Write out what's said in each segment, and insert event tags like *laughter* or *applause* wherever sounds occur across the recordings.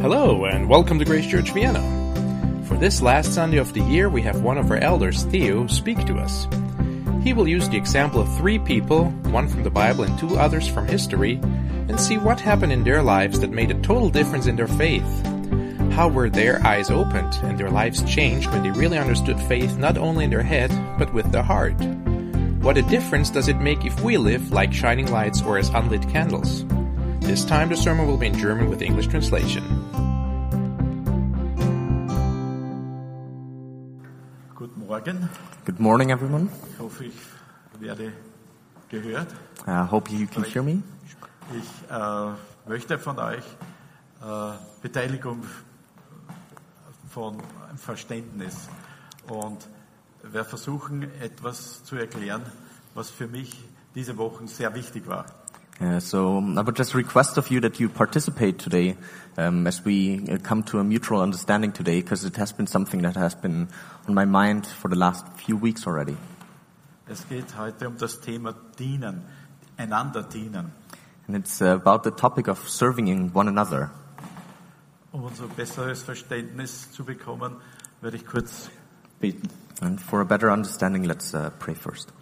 Hello, and welcome to Grace Church Vienna. For this last Sunday of the year, we have one of our elders, Theo, speak to us. He will use the example of three people, one from the Bible and two others from history, and see what happened in their lives that made a total difference in their faith. How were their eyes opened and their lives changed when they really understood faith not only in their head, but with their heart? What a difference does it make if we live like shining lights or as unlit candles? This time the sermon will be in German with English translation. Guten Morgen. Good morning, everyone. Ich hoffe, ich werde gehört. I hope you can hear me. Ich äh, möchte von euch äh, Beteiligung von Verständnis und werde versuchen, etwas zu erklären, was für mich diese Wochen sehr wichtig war. Uh, so I would just request of you that you participate today um, as we uh, come to a mutual understanding today, because it has been something that has been on my mind for the last few weeks already. Es geht heute um das Thema Dienen, einander dienen. And it's about the topic of serving in one another. Um unser besseres Verständnis zu bekommen, werde ich kurz beten. And for a better understanding, let's uh, pray first.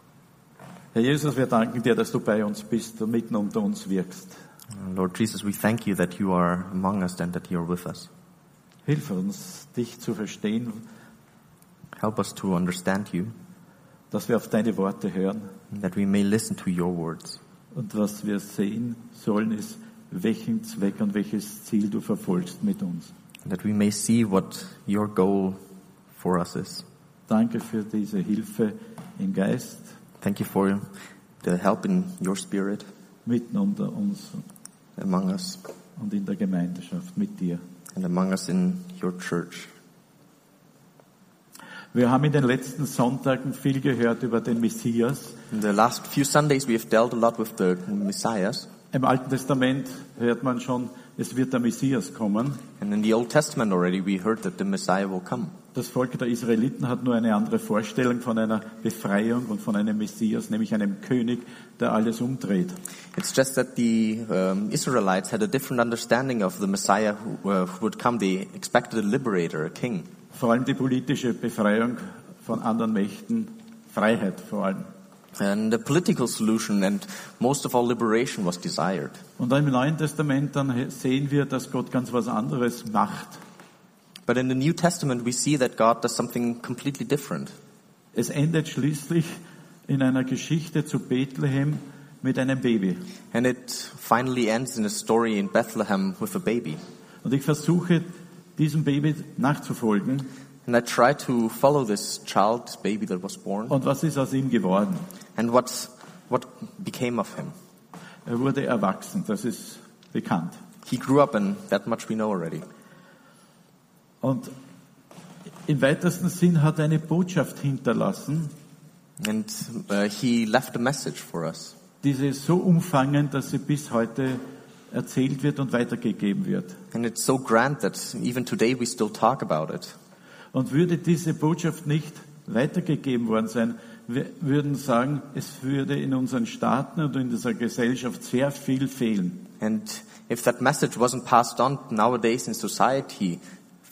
Herr Jesus, wir danken dir, dass du bei uns bist und mitten unter uns wirkst. Lord Jesus, we thank you that you are among us and that you are with us. Hilf uns, dich zu verstehen, Help us to understand you, dass wir auf deine Worte hören. that we may listen to your words. Und was wir sehen sollen, ist, welchen Zweck und welches Ziel du verfolgst mit uns. that we may see what your goal for us is. Danke für diese Hilfe im Geist, Thank you for the help in your spirit mitten unter uns among us und in der Gemeinschaft mit dir. and among us in your church. Wir haben in den letzten Sonntagen viel gehört über den Messias. In the last few Sundays, we have dealt a lot with the Messiahs. Im Alten Testament hört man schon, es wird der Messias kommen. And in the Old Testament already, we heard that the Messiah will come. Das Volk der Israeliten hat nur eine andere Vorstellung von einer Befreiung und von einem Messias, nämlich einem König, der alles umdreht. It's just that the um, Israelites had a different understanding of the Messiah who, uh, who would come. They expected a liberator, a king. Vor allem die politische Befreiung von anderen Mächten, Freiheit vor allem. And the political solution and most of all liberation was desired. Und im Neuen Testament dann sehen wir, dass Gott ganz was anderes macht. But in the New Testament, we see that God does something completely different. Es endet schließlich in einer Geschichte zu Bethlehem mit einem Baby. And it finally ends in a story in Bethlehem with a baby. Und ich versuche, diesem Baby nachzufolgen. And I try to follow this child, this baby that was born, Und was ist aus ihm geworden? And what's, what became of him. Er wurde erwachsen, das ist bekannt. He grew up, and that much we know already. Und im weitesten Sinn hat er eine Botschaft hinterlassen, And uh, he left a message for us. diese so umfangend, dass sie bis heute erzählt wird und weitergegeben wird. And it's so grand that even today we still talk about it. Und würde diese Botschaft nicht weitergegeben worden sein, würden sagen, es würde in unseren Staaten und in dieser Gesellschaft sehr viel fehlen. And if that message wasn't passed on nowadays in society,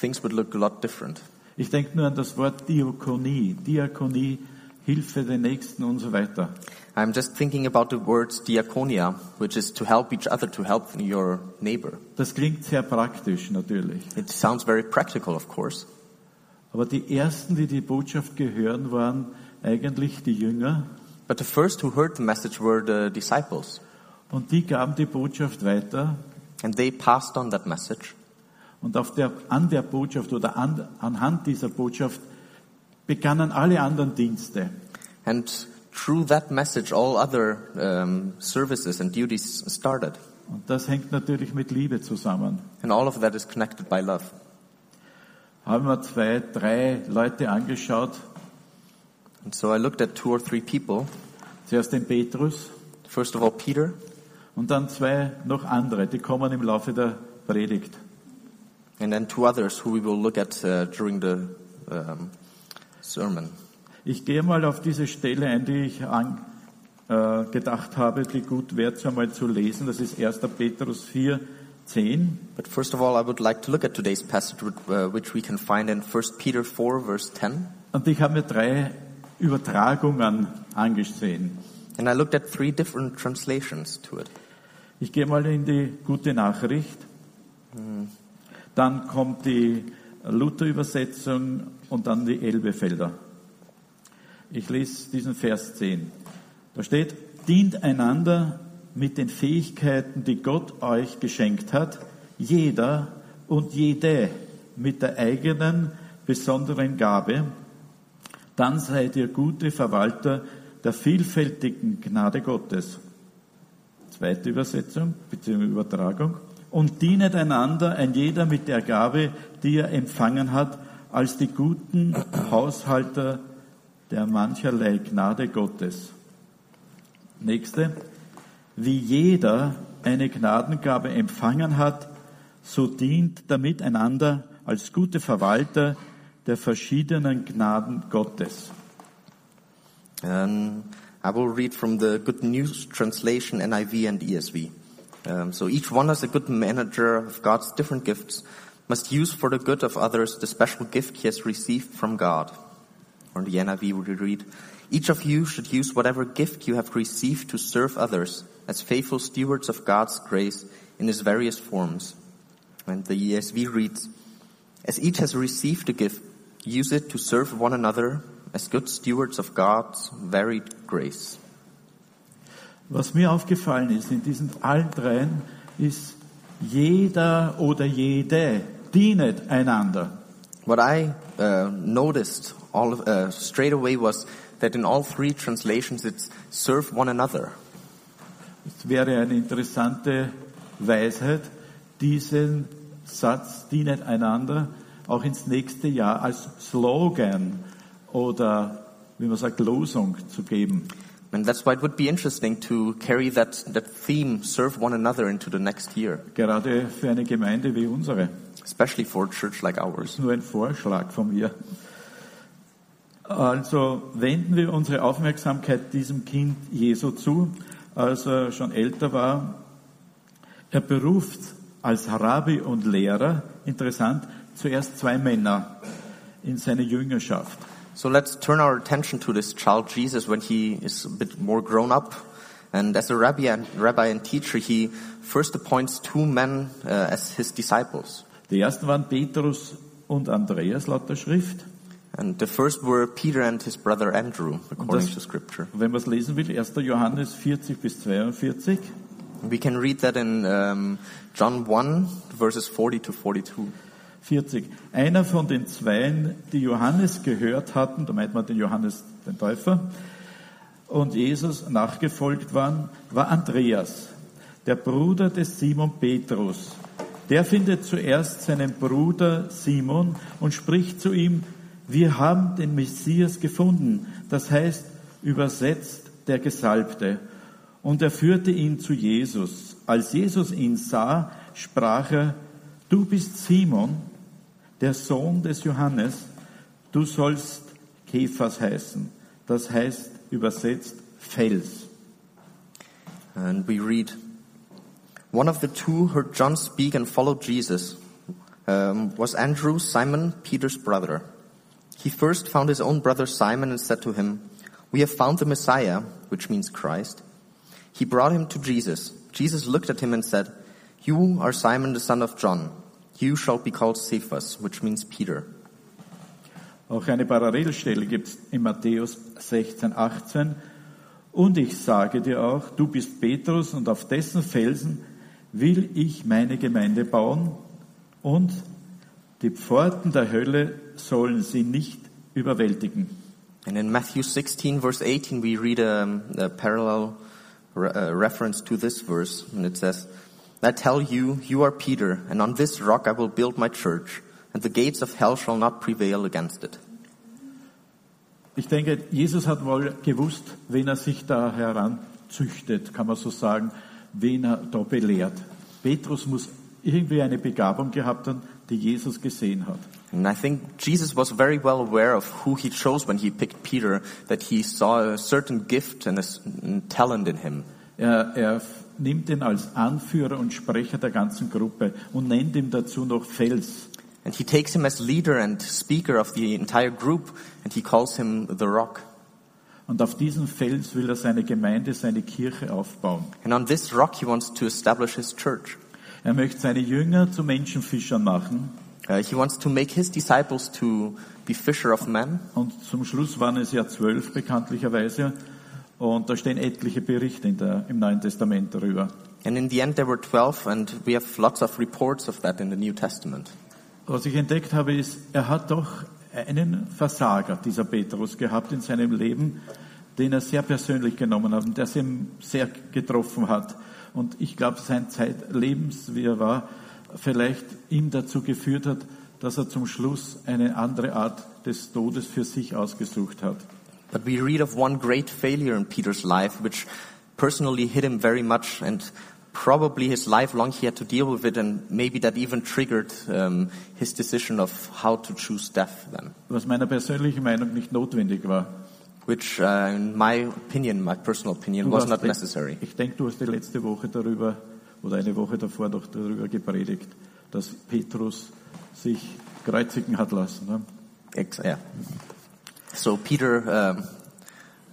things would look a lot different. Ich denke nur an das Wort Diakonie, Diakonie, Hilfe den Nächsten und so weiter. I'm just thinking about the words diaconia, which is to help each other, to help your neighbor. Das klingt sehr praktisch natürlich. It sounds very practical, of course. Aber die ersten, die die Botschaft gehören, waren eigentlich die Jünger. But the first who heard the message were the disciples, Und die gaben die Botschaft weiter. and they passed on that message. Und auf der, an der Botschaft oder an, anhand dieser Botschaft begannen alle anderen Dienste. And through that message, all other um, services and duties started. Und das hängt natürlich mit Liebe zusammen. And all of that is connected by love. Haben wir zwei, drei Leute angeschaut. And so I looked at two or three people. Zuerst den Petrus First of all, Peter, und dann zwei noch andere. Die kommen im Laufe der Predigt. and then two others who we will look at uh, during the um, sermon. Ich gehe mal auf diese Stelle ein, die ich an, äh, gedacht habe, die gut wäre, einmal zu lesen. Das ist 1. Petrus 4, 10. But first of all, I would like to look at today's passage, uh, which we can find in 1 Peter 4, verse 10. Und ich habe mir drei Übertragungen angesehen. And I looked at three different translations to it. Ich gehe mal in die gute Nachricht. Dann kommt die Luther-Übersetzung und dann die Elbefelder. Ich lese diesen Vers 10. Da steht, dient einander mit den Fähigkeiten, die Gott euch geschenkt hat, jeder und jede mit der eigenen besonderen Gabe, dann seid ihr gute Verwalter der vielfältigen Gnade Gottes. Zweite Übersetzung bzw. Übertragung. Und dienet einander ein jeder mit der Gabe, die er empfangen hat, als die guten Haushalter der mancherlei Gnade Gottes. Nächste. Wie jeder eine Gnadengabe empfangen hat, so dient damit einander als gute Verwalter der verschiedenen Gnaden Gottes. Um, I will read from the Good News translation, NIV and ESV. Um, so each one as a good manager of God's different gifts must use for the good of others the special gift he has received from God. Or the NIV we read, each of you should use whatever gift you have received to serve others as faithful stewards of God's grace in its various forms. And the ESV reads, as each has received a gift, use it to serve one another as good stewards of God's varied grace. Was mir aufgefallen ist in diesen allen dreien, ist jeder oder jede dienet einander. What I uh, noticed all of, uh, straight away was that in all three translations it's serve one another. Es wäre eine interessante Weisheit, diesen Satz dienet einander auch ins nächste Jahr als Slogan oder wie man sagt Losung zu geben. And that's why it would be interesting to carry that, that theme, serve one another, into the next year, Gerade für eine Gemeinde wie unsere. especially for a church like ours. Nur ein Vorschlag von mir. Also wenden wir unsere Aufmerksamkeit diesem Kind Jesu zu, als er schon älter war. Er beruft als Rabbi und Lehrer, interessant, zuerst zwei Männer in seine Jüngerschaft. So let's turn our attention to this child Jesus when he is a bit more grown up. And as a rabbi and, rabbi and teacher, he first appoints two men uh, as his disciples. Die ersten waren Petrus und Andreas laut der Schrift. And the first were Peter and his brother Andrew, according das- to scripture. Wenn man es lesen will, 1. Johannes 40 bis 42. We can read that in um, John 1, verses 40 to 42. 40. Einer von den Zweien, die Johannes gehört hatten, da meint man den Johannes den Täufer, und Jesus nachgefolgt waren, war Andreas, der Bruder des Simon Petrus. Der findet zuerst seinen Bruder Simon und spricht zu ihm, wir haben den Messias gefunden, das heißt übersetzt der Gesalbte. Und er führte ihn zu Jesus. Als Jesus ihn sah, sprach er, du bist Simon, der Sohn des Johannes, du sollst Kephas heißen. Das heißt übersetzt Fels. And we read, One of the two heard John speak and followed Jesus. Um, was Andrew, Simon, Peter's brother. He first found his own brother Simon and said to him, We have found the Messiah, which means Christ. He brought him to Jesus. Jesus looked at him and said, You are Simon the son of John. You shall be called Cephas, which means Peter. Auch eine Parallelstelle gibt es in Matthäus 16, 18. Und ich sage dir auch, du bist Petrus und auf dessen Felsen will ich meine Gemeinde bauen und die Pforten der Hölle sollen sie nicht überwältigen. And in Matthew 16, verse 18, we read a, a parallel re- uh, reference to this verse, and it says, I tell you, you are Peter, and on this rock I will build my church, and the gates of hell shall not prevail against it. Ich denke, Jesus hat wohl gewusst, wen er sich da heranzüchtet, kann man so sagen, wen er da belehrt. Petrus muss irgendwie eine Begabung gehabt haben, die Jesus gesehen hat. And I think Jesus was very well aware of who he chose when he picked Peter, that he saw a certain gift and a talent in him. Er, er nimmt ihn als Anführer und Sprecher der ganzen Gruppe und nennt ihm dazu noch Fels. And he takes him as leader and speaker of the entire group, and he calls him the rock. Und auf diesen Fels will er seine Gemeinde, seine Kirche aufbauen. And on this rock, he wants to establish his church. Er möchte seine Jünger zu Menschenfischern machen. Uh, he wants to make his disciples to be fisher of men. Und zum Schluss waren es ja zwölf bekanntlicherweise. Und da stehen etliche Berichte der, im Neuen Testament darüber. And in the end, there were 12, and we have lots of reports of that in the New Testament. Was ich entdeckt habe, ist, er hat doch einen Versager, dieser Petrus, gehabt in seinem Leben, den er sehr persönlich genommen hat und der sie sehr getroffen hat. Und ich glaube, sein Zeitlebens, wie er war, vielleicht ihm dazu geführt hat, dass er zum Schluss eine andere Art des Todes für sich ausgesucht hat. But we read of one great failure in Peter's life, which personally hit him very much, and probably his life long he had to deal with it, and maybe that even triggered um, his decision of how to choose death then. Was meiner persönlichen Meinung nicht notwendig war. Which, uh, in my opinion, my personal opinion, was not necessary. Ich denke, du hast die letzte Woche darüber oder eine Woche davor doch darüber gepredigt, dass Petrus sich kreuzigen hat lassen. Ne? Ex- yeah. So Peter um,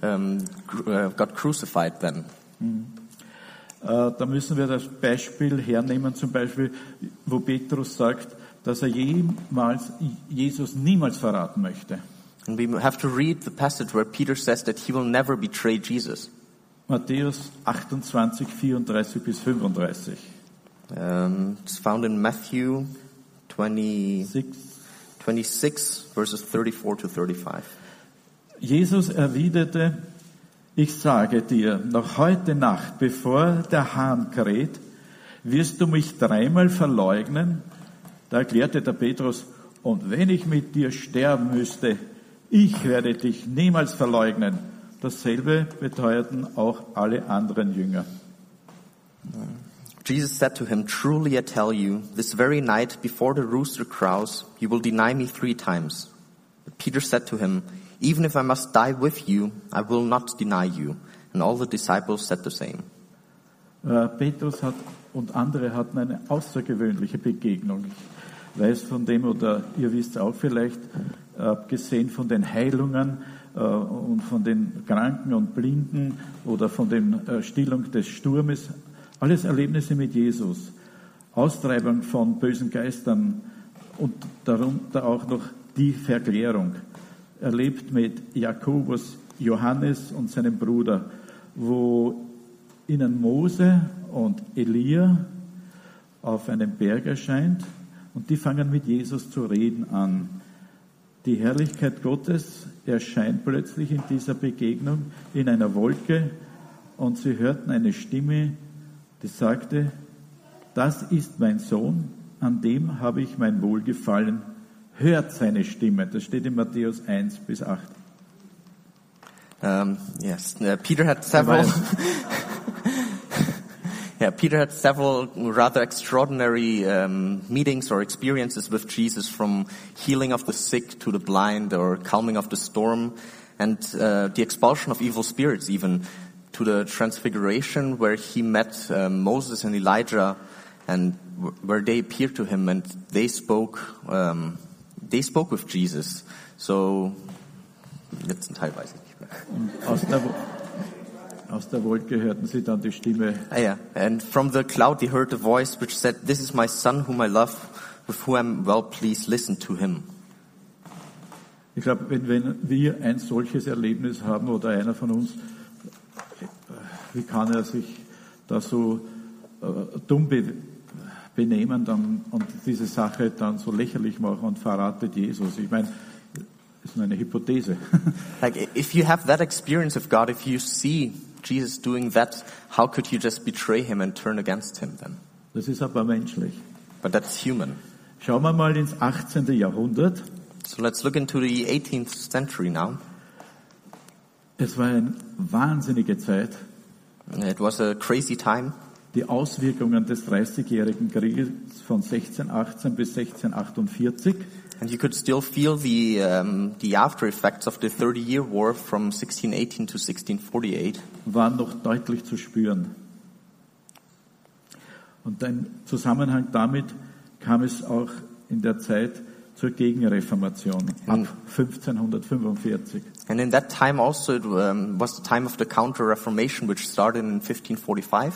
um, uh, got crucified then. Äh, da müssen wir das Beispiel hernehmen, zum Beispiel, wo Petrus sagt, dass er jemals Jesus niemals verraten möchte. And we have to read the passage where Peter says that he will never betray Jesus. Matthäus 28, 34 bis 35. Um, it's found in Matthew 20, Six. 26, verses 34 to 35. Jesus erwiderte, ich sage dir, noch heute Nacht, bevor der Hahn kräht, wirst du mich dreimal verleugnen. Da erklärte der Petrus, und wenn ich mit dir sterben müsste, ich werde dich niemals verleugnen. Dasselbe beteuerten auch alle anderen Jünger. Jesus said to him, Truly I tell you, this very night before the rooster crows, you will deny me three times. Peter said to him, Even if I must die with you, I will not deny you. And all the disciples said the same. Äh, Petrus hat und andere hatten eine außergewöhnliche Begegnung. Ich weiß von dem, oder ihr wisst auch vielleicht, äh, abgesehen von den Heilungen äh, und von den Kranken und Blinden oder von der Stillung des Sturmes, alles Erlebnisse mit Jesus, Austreibung von bösen Geistern und darunter auch noch die Verklärung. Erlebt mit Jakobus, Johannes und seinem Bruder, wo ihnen Mose und Elia auf einem Berg erscheint und die fangen mit Jesus zu reden an. Die Herrlichkeit Gottes erscheint plötzlich in dieser Begegnung in einer Wolke und sie hörten eine Stimme, die sagte, das ist mein Sohn, an dem habe ich mein Wohlgefallen. Hört seine Stimme. Das steht in Matthäus 1 bis 8. Um, yes, uh, Peter had several. *laughs* yeah, Peter had several rather extraordinary um, meetings or experiences with Jesus, from healing of the sick to the blind, or calming of the storm, and uh, the expulsion of evil spirits, even to the transfiguration, where he met um, Moses and Elijah, and w- where they appeared to him, and they spoke. Um, they spoke with Jesus. So, jetzt teilweise nicht mehr. Aus der, aus der Wolke hörten sie dann die Stimme, Ah, yeah. And from the cloud they heard a voice which said, This is my son whom I love, with whom I'm well pleased, listen to him. Ich glaube, wenn, wenn wir ein solches Erlebnis haben oder einer von uns, äh, wie kann er sich da so äh, dumm be benehmen dann, und diese Sache dann so lächerlich machen und verratet Jesus? Ich meine, das ist nur eine Hypothese. *laughs* Like, if you have that experience of God, if you see Jesus doing that, how could you just betray him and turn against him then? Das ist aber menschlich. But that's human. Schauen wir mal ins 18. Jahrhundert. So let's look into the 18th century now. Es war eine wahnsinnige Zeit. It was a crazy time. Die Auswirkungen des Dreißigjährigen Krieges von 1618 bis 1648. And you could still feel the, um, the after effects of the 30 year war from 1618 to 1648. waren noch deutlich zu spüren. Und im Zusammenhang damit kam es auch in der Zeit zur Gegenreformation ab 1545. And in that time also it um, was the time of the Counter-Reformation, which started in 1545.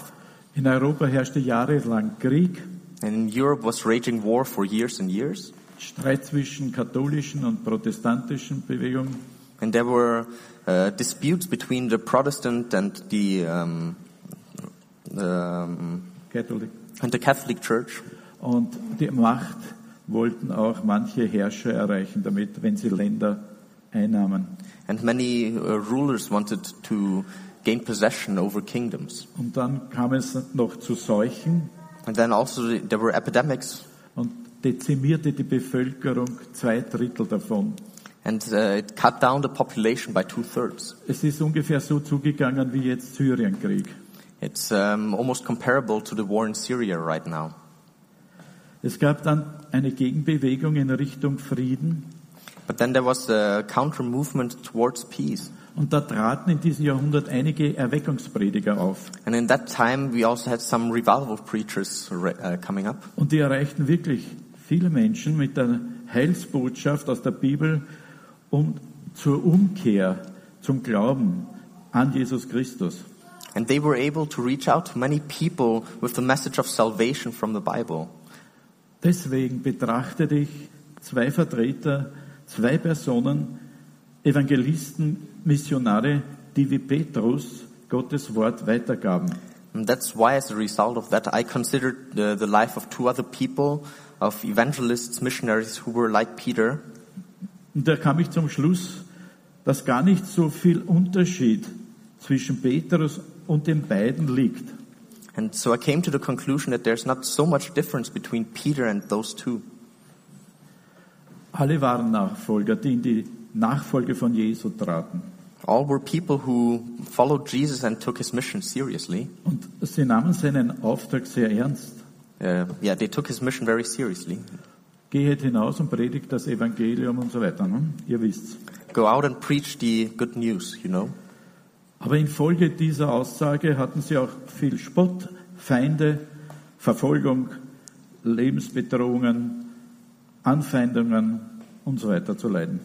In Europa herrschte jahrelang Krieg, And in Europe was raging war for years and years. Streit zwischen katholischen und protestantischen Bewegungen. And there were uh, disputes between the Protestant and the, um, um, Catholic. and the Catholic Church. Und die Macht wollten auch manche Herrscher erreichen damit, wenn sie Länder einnahmen. And many uh, rulers wanted to gain possession over kingdoms. Und dann kam es noch zu Seuchen And then also there were epidemics, und dezimierte die Bevölkerung zwei Drittel davon. and uh, it cut down the population by two thirds. Es ist ungefähr so zugegangen wie jetzt Syrienkrieg. It's um, almost comparable to the war in Syria right now. Es gab dann eine Gegenbewegung in Richtung Frieden But then there was a counter movement towards peace. Und da traten in diesem Jahrhundert einige Erweckungsprediger auf And in that time, we also had some revival preachers uh, coming up. und die erreichten wirklich viele Menschen mit der Heilsbotschaft aus der Bibel und zur Umkehr, zum Glauben an Jesus Christus. And they were able to reach out to many people with the message of salvation from the Bible. Deswegen betrachte ich zwei Vertreter, zwei Personen, Evangelisten, Missionare, die wie Petrus Gottes Wort weitergaben. And that's why, as a result of that, I considered the, the life of two other people, of evangelists, missionaries who were like Peter. Und da kam ich zum Schluss, dass gar nicht so viel Unterschied zwischen Petrus und den beiden liegt. And so I came to the conclusion that there's not so much difference between Peter and those two. Alle waren Nachfolger, die in die Nachfolge von Jesu traten. All were people who followed Jesus and took his mission seriously. Und sie nahmen seinen Auftrag sehr ernst. Uh, yeah, they took his mission very seriously. Geht hinaus und predigt das Evangelium und so weiter. Hm? Ihr wisst's. Go out and preach the good news, you know. Aber infolge dieser Aussage hatten sie auch viel Spott, Feinde, Verfolgung, Lebensbedrohungen, Anfeindungen und so weiter zu leiden.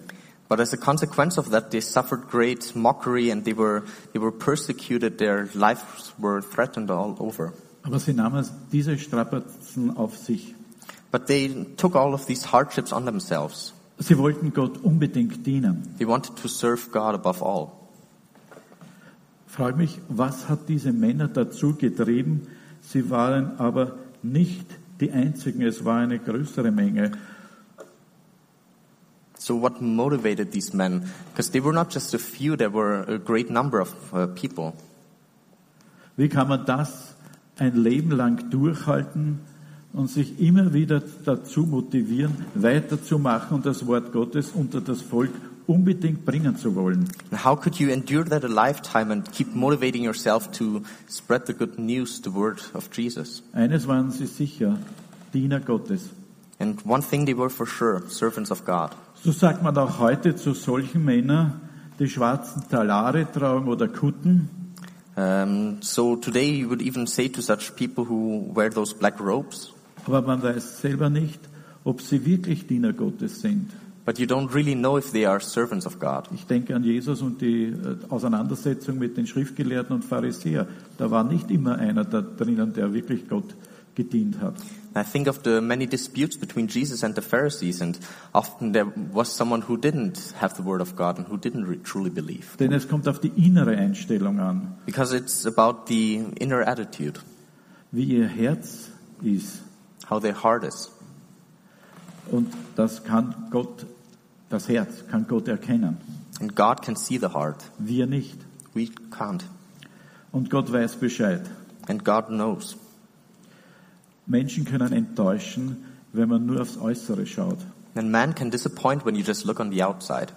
But as a consequence of that, they suffered great mockery and they were, they were persecuted. Their lives were threatened all over. Aber sie nahmen diese Strapazen auf sich. But they took all of these hardships on themselves. Sie wollten Gott unbedingt dienen. They wanted to serve God above all. Frage mich, was hat diese Männer dazu getrieben? Sie waren aber nicht die einzigen, es war eine größere Menge. So what motivated these men? Because they were not just a few, there were a great number of uh, people. Wie kann man das ein Leben lang durchhalten und sich immer wieder dazu motivieren, weiterzumachen und das Wort Gottes unter das Volk unbedingt bringen zu wollen? And how could you endure that a lifetime and keep motivating yourself to spread the good news, the word of Jesus? Eines waren sie sicher, Diener Gottes. And one thing they were for sure, servants of God. So sagt man auch heute zu solchen Männern, die schwarzen Talare tragen oder Kutten, Um, so today you would even say to such people who wear those black robes, aber man weiß selber nicht, ob sie wirklich Diener Gottes sind. but you don't really know if they are servants of God. Ich denke an Jesus und die äh, Auseinandersetzung mit den Schriftgelehrten und Pharisäern. Da war nicht immer einer da drinnen, der wirklich Gott gedient hat. I think of the many disputes between Jesus and the Pharisees, and often there was someone who didn't have the word of God and who didn't truly believe. Denn es kommt auf die innere Einstellung an, Because it's about the inner attitude, wie ihr Herz ist. how their heart is. Und das kann Gott, das Herz kann Gott erkennen. And God can see the heart. Wir nicht. We can't. Und Gott weiß Bescheid. And God knows. Menschen können enttäuschen, wenn man nur aufs Äußere schaut. And man can disappoint when you just look on the outside.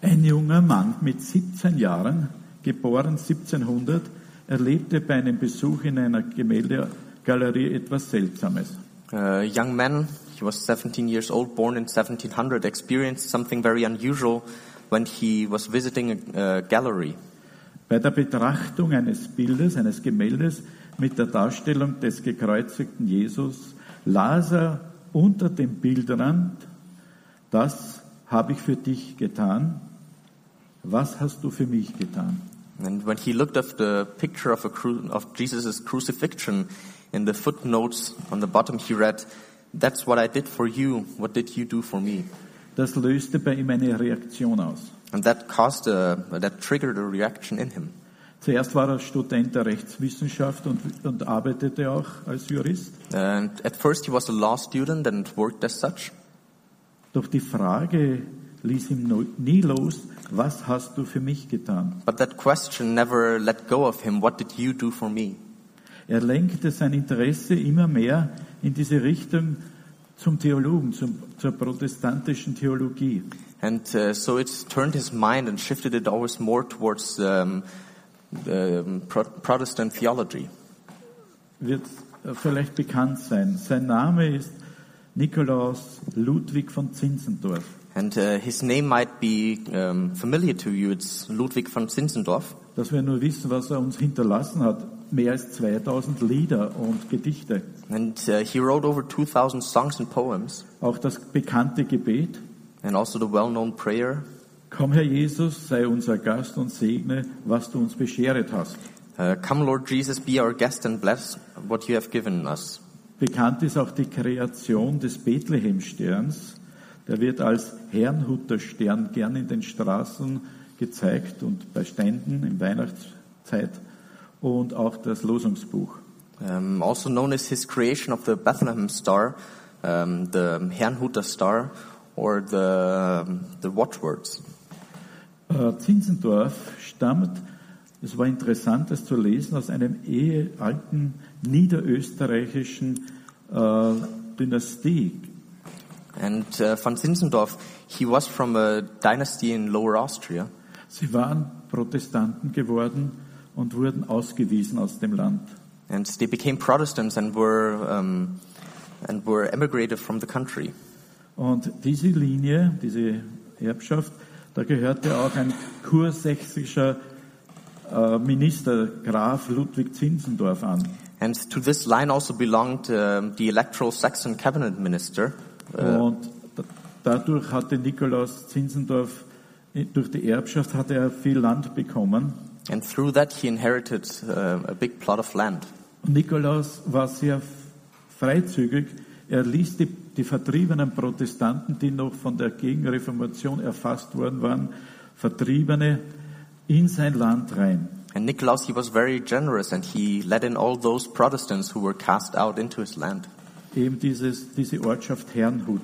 Ein junger Mann mit 17 Jahren, geboren 1700, erlebte bei einem Besuch in einer Gemäldegalerie etwas Seltsames. A young man, he was 17 years old, born in 1700, experienced something very unusual when he was visiting a, a gallery. Bei der Betrachtung eines Bildes, eines Gemäldes, mit der Darstellung des gekreuzigten Jesus, las er unter dem Bildrand, das habe ich für dich getan, was hast du für mich getan? And when he looked at the picture of, cru- of Jesus' crucifixion, in the footnotes on the bottom he read, That's what I did for you. What did you do for me? Das löste bei ihm eine Reaktion aus. And that caused a, that triggered a reaction in him. Zuerst war er Student der Rechtswissenschaft und, und arbeitete auch als Jurist. And at first he was a law student and worked as such. Doch die Frage ließ ihm nie los, was hast du für mich getan? But that question never let go of him. What did you do for me? Er lenkte sein Interesse immer mehr in diese Richtung zum Theologen, zum, zur protestantischen Theologie. And uh, so it turned his mind and shifted it always more towards um, Pro- Protestant theology. Wird äh, vielleicht bekannt sein. Sein Name ist Nikolaus Ludwig von Zinzendorf. And uh, his name might be um, familiar to you. It's Ludwig von Zinzendorf. Dass wir nur wissen, was er uns hinterlassen hat. Mehr als 2000 Lieder und Gedichte. And uh, he wrote over 2,000 songs and poems, Auch das bekannte Gebet. and also the well-known prayer, Komm, Herr Jesus, sei unser Gast und segne, was du uns bescheret hast. uh, Come, Lord Jesus, be our guest and bless what you have given us. Bekannt ist auch die Kreation des Bethlehemsterns. Der wird als Herrnhuter-Stern gern in den Straßen gezeigt und bei Ständen in Weihnachtszeit und auch das Losungsbuch. Um, also known as his creation of the Bethlehem star, um, the Herrnhuter star, or the, the watchwords. Äh, Zinzendorf stammt, es war interessant, das zu lesen, aus einem ehe alten niederösterreichischen äh, Dynastie. And uh, von Zinzendorf, he was from a dynasty in Lower Austria. Sie waren Protestanten geworden und wurden ausgewiesen aus dem Land. And they became Protestants and were, um, and were emigrated from the country. Und diese Linie, diese Erbschaft, da gehörte auch ein kursächsischer äh, Minister, Graf Ludwig Zinzendorf an. And to this line also belonged um, the electoral Saxon cabinet minister. Uh, Und da- dadurch hatte Nikolaus Zinzendorf, durch die Erbschaft hatte er viel Land bekommen. and through that, he inherited uh, a big plot of land. Nikolaus war sehr freizügig. Er ließ die, die vertriebenen Protestanten, die noch von der Gegenreformation erfasst worden waren, Vertriebene in sein Land rein. And Nicolaus, he was very generous and he let in all those Protestants who were cast out into his land. Eben dieses, diese Ortschaft Herrnhut.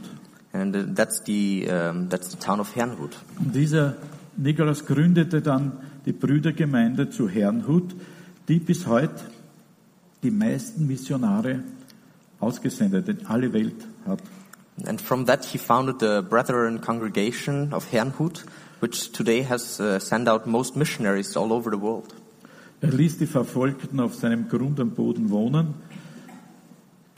And uh, that's the, um, that's the town of Herrnhut. Und dieser Nikolaus gründete dann die Brüdergemeinde zu Herrnhut, die bis heute die meisten Missionare ausgesendet in alle Welt hat. And from that, he founded the Brethren Congregation of Herrnhut, which today has uh, sent out most missionaries all over the world. Er ließ die Verfolgten auf seinem Grund und Boden wohnen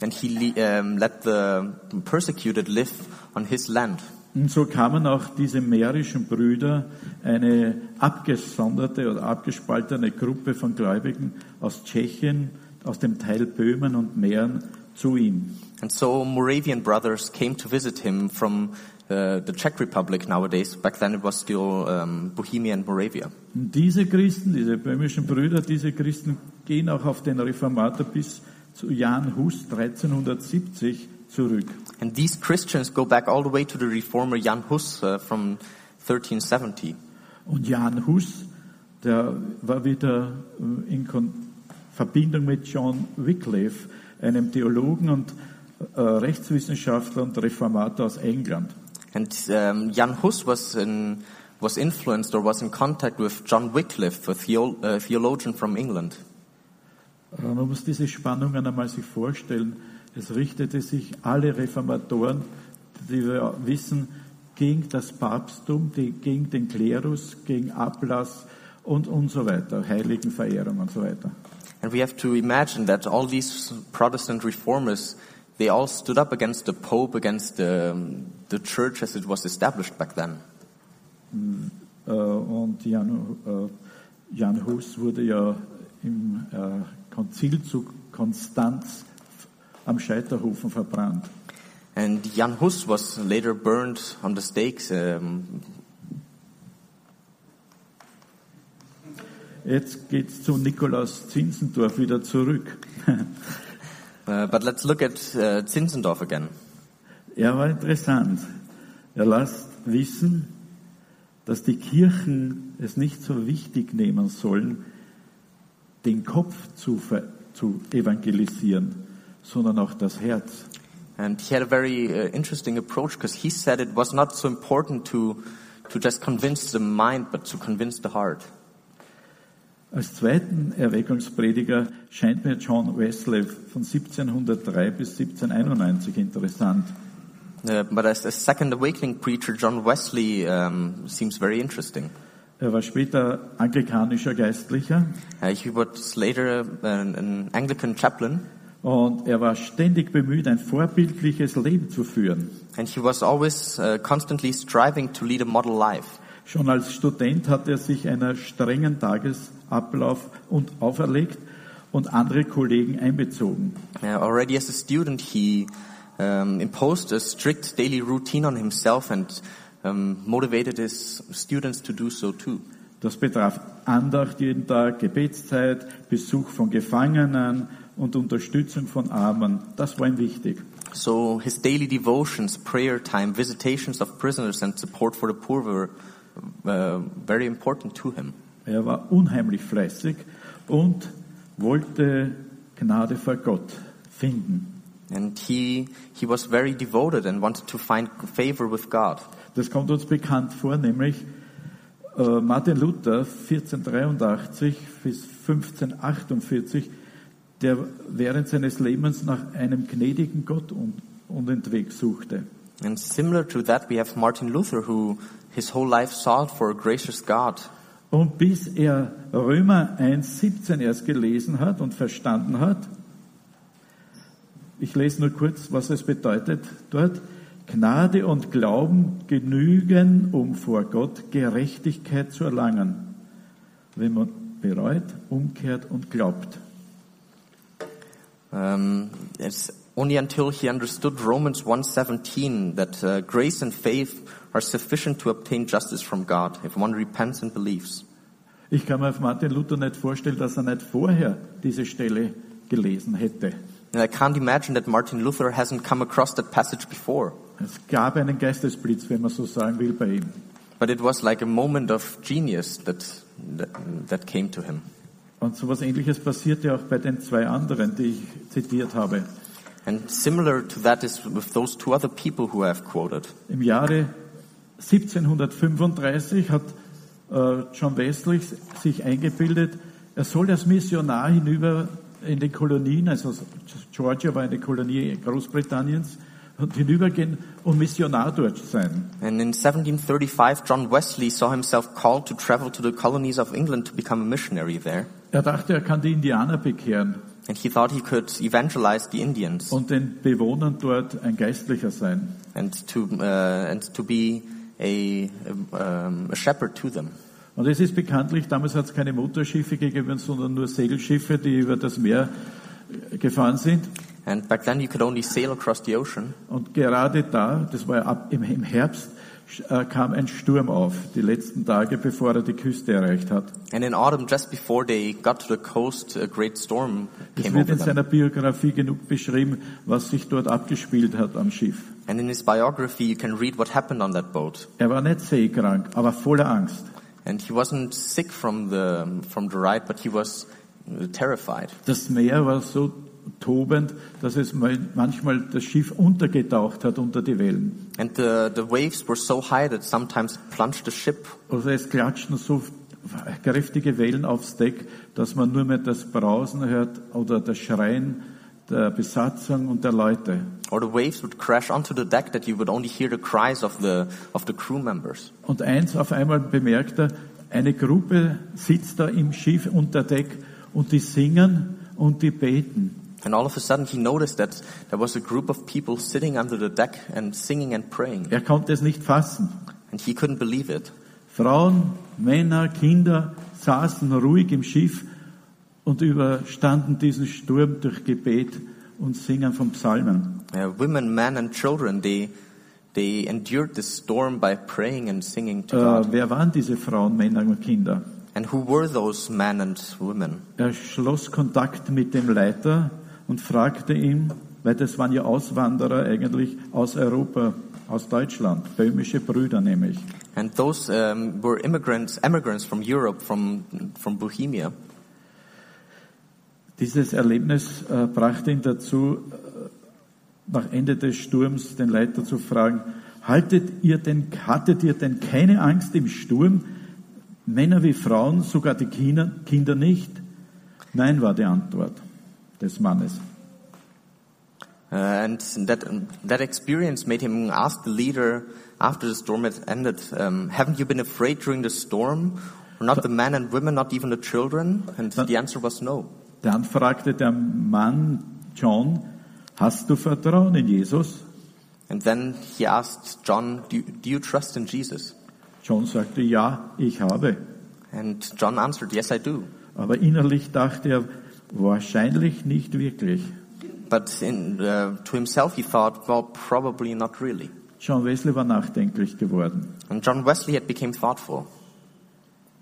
And he um, let the persecuted live on his land. Und so kamen auch diese mährischen Brüder, eine abgesonderte oder abgespaltene Gruppe von Gläubigen aus Tschechien, aus dem Teil Böhmen und Mähren zu ihm. And so Moravian brothers came to visit him from uh, the Czech Republic nowadays. Back then it was still um, Bohemia and Moravia. Und diese Christen, diese böhmischen Brüder, diese Christen gehen auch auf den Reformator bis zu Jan Hus 1370 zurück. And these Christians go back all the way to the reformer Jan Hus uh, from 1370. Und Jan Hus, der war wieder äh, in Verbindung mit John Wycliffe, einem Theologen und äh, Rechtswissenschaftler und Reformator aus England. And um, Jan Hus was in, was influenced or was in contact with John Wycliffe, a theo- uh, theologian from England. Äh, Man muss diese Spannungen einmal sich vorstellen. Es richtete sich alle Reformatoren, die wir wissen, gegen das Papsttum, die, gegen den Klerus, gegen Ablass und, und so weiter, Heiligenverehrung und so weiter. And we have to imagine that all these Protestant reformers, they all stood up against the Pope, against the, um, the church as it was established back then. Äh, Und Jan, äh, Jan Hus wurde ja im äh, Konzilzug Konstanz am Scheiterhaufen verbrannt. And Jan Hus was later burned on the stakes. Um, Jetzt geht's zu Nikolaus Zinzendorf wieder zurück. uh, *laughs* but let's look at uh, Zinzendorf again. Er war interessant. Er lässt wissen, dass die Kirchen es nicht so wichtig nehmen sollen, den Kopf zu, zu evangelisieren, sondern auch das Herz. And he had a very uh, interesting approach because he said it was not so important to, to just convince the mind, but to convince the heart. Als zweiten Erweckungsprediger scheint mir John Wesley von 1703 bis 1791 interessant. Uh, but as a second awakening preacher, John Wesley um, seems very interesting. Er war später anglikanischer Geistlicher Uh, he was later an, an Anglican chaplain, und er war ständig bemüht, ein vorbildliches Leben zu führen. and he was always uh, constantly striving to lead a model life. Schon als Student hat er sich einer strengen Tagesablauf und auferlegt und andere Kollegen einbezogen. Uh, already as a student, he um, imposed a strict daily routine on himself and um, motivated his students to do so too. Das betraf Andacht jeden Tag, Gebetszeit, Besuch von Gefangenen und Unterstützung von Armen. Das war ihm wichtig. So his daily devotions, prayer time, visitations of prisoners, and support for the poor were uh, very important to him. Er war unheimlich fleißig und wollte Gnade vor Gott finden. And he, he was very devoted and wanted to find favor with God. Das kommt uns bekannt vor, nämlich äh, Martin Luther 1483 bis 1548, der während seines Lebens nach einem gnädigen Gott und, und den Weg suchte. And similar to that, we have Martin Luther, who his whole life sought for a gracious God. Und bis er Römer 1,17 erst gelesen hat und verstanden hat, ich lese nur kurz, was es bedeutet dort, Gnade und Glauben genügen, um vor Gott Gerechtigkeit zu erlangen, wenn man bereut, umkehrt und glaubt. Um, it's only until he understood Romans 1.17 that uh, grace and faith are sufficient to obtain justice from God if one repents and believes. Ich kann mir Martin Luther nicht vorstellen, dass er nicht vorher diese Stelle gelesen hätte. And I can't imagine that Martin Luther hasn't come across that passage before. Es gab einen Geistesblitz, wenn man so sagen will, bei ihm. But it was like a moment of genius that, that, that came to him. Und so etwas Ähnliches passierte auch bei den zwei anderen, die ich zitiert habe. And similar to that is with those two other people who I've quoted. Im Jahre 1735 hat äh, John Wesley sich eingebildet, er soll als Missionar hinüber in die Kolonien, also Georgia war eine Kolonie Großbritanniens, und hinübergehen und Missionar dort sein. And in 1735, John Wesley saw himself called to travel to the colonies of England to become a missionary there. Er dachte, er kann die Indianer bekehren And he thought he could evangelize the Indians und den Bewohnern dort ein Geistlicher sein. and to, uh, and to be a, um, a shepherd to them. Und es ist bekanntlich, damals hat es keine Motorschiffe gegeben, sondern nur Segelschiffe, die über das Meer äh, gefahren sind. And back then you could only sail across the ocean. Und gerade da, das war ja ab im, im Herbst, kam ein Sturm auf, die letzten Tage, bevor er die Küste erreicht hat. And in autumn, just before they got to the coast, a great storm Es came wird over in seiner Biografie genug beschrieben, was sich dort abgespielt hat am Schiff. And in his biography, you can read what happened on that boat. Er war nicht seekrank, aber voller Angst. And he wasn't sick from the, from the ride, but he was uh, terrified. Das Meer war so tobend, dass es mal- manchmal das Schiff untergetaucht hat unter die Wellen. And the, the waves were so high that sometimes plunged the ship. Also es klatschten so kräftige Wellen aufs Deck, dass man nur mehr das Brausen hört oder das Schreien der Besatzung und der Leute. Or the waves would crash onto the deck that you would only hear the cries of the, of the crew members. Und eins auf einmal bemerkt er, eine Gruppe sitzt da im Schiff unter Deck und die singen und die beten. And all of a sudden he noticed that there was a group of people sitting under the deck and singing and praying. Er konnte es nicht fassen. And he couldn't believe it. Frauen, Männer, Kinder saßen ruhig im Schiff und überstanden diesen Sturm durch Gebet und Singen von Psalmen. Uh, women, men, and children, they, they endured this storm by praying and singing to Äh, God. wer waren diese Frauen, Männer und Kinder? And who were those men and women? Er schloss Kontakt mit dem Leiter und fragte ihn, weil das waren ja Auswanderer eigentlich aus Europa, aus Deutschland, böhmische Brüder nämlich. And those um, were immigrants, immigrants from Europe, from, from Bohemia. Dieses Erlebnis äh, brachte ihn dazu, äh, nach Ende des Sturms den Leiter zu fragen, haltet ihr denn, hattet ihr denn keine Angst im Sturm? Männer wie Frauen, sogar die Kinder, Kinder nicht? Nein, war die Antwort des Mannes. Uh, and that, that experience made him ask the leader after the storm had ended, um, haven't you been afraid during the storm? Not the men and women, not even the children? And the answer was no. Dann fragte der Mann John, hast du Vertrauen in Jesus? And then he asked John, do you, do you trust in Jesus? John sagte, ja, ich habe. And John answered, yes, I do. Aber innerlich dachte er, wahrscheinlich nicht wirklich. But in, uh, to himself he thought, well, probably not really. John Wesley war nachdenklich geworden. And John Wesley had become thoughtful.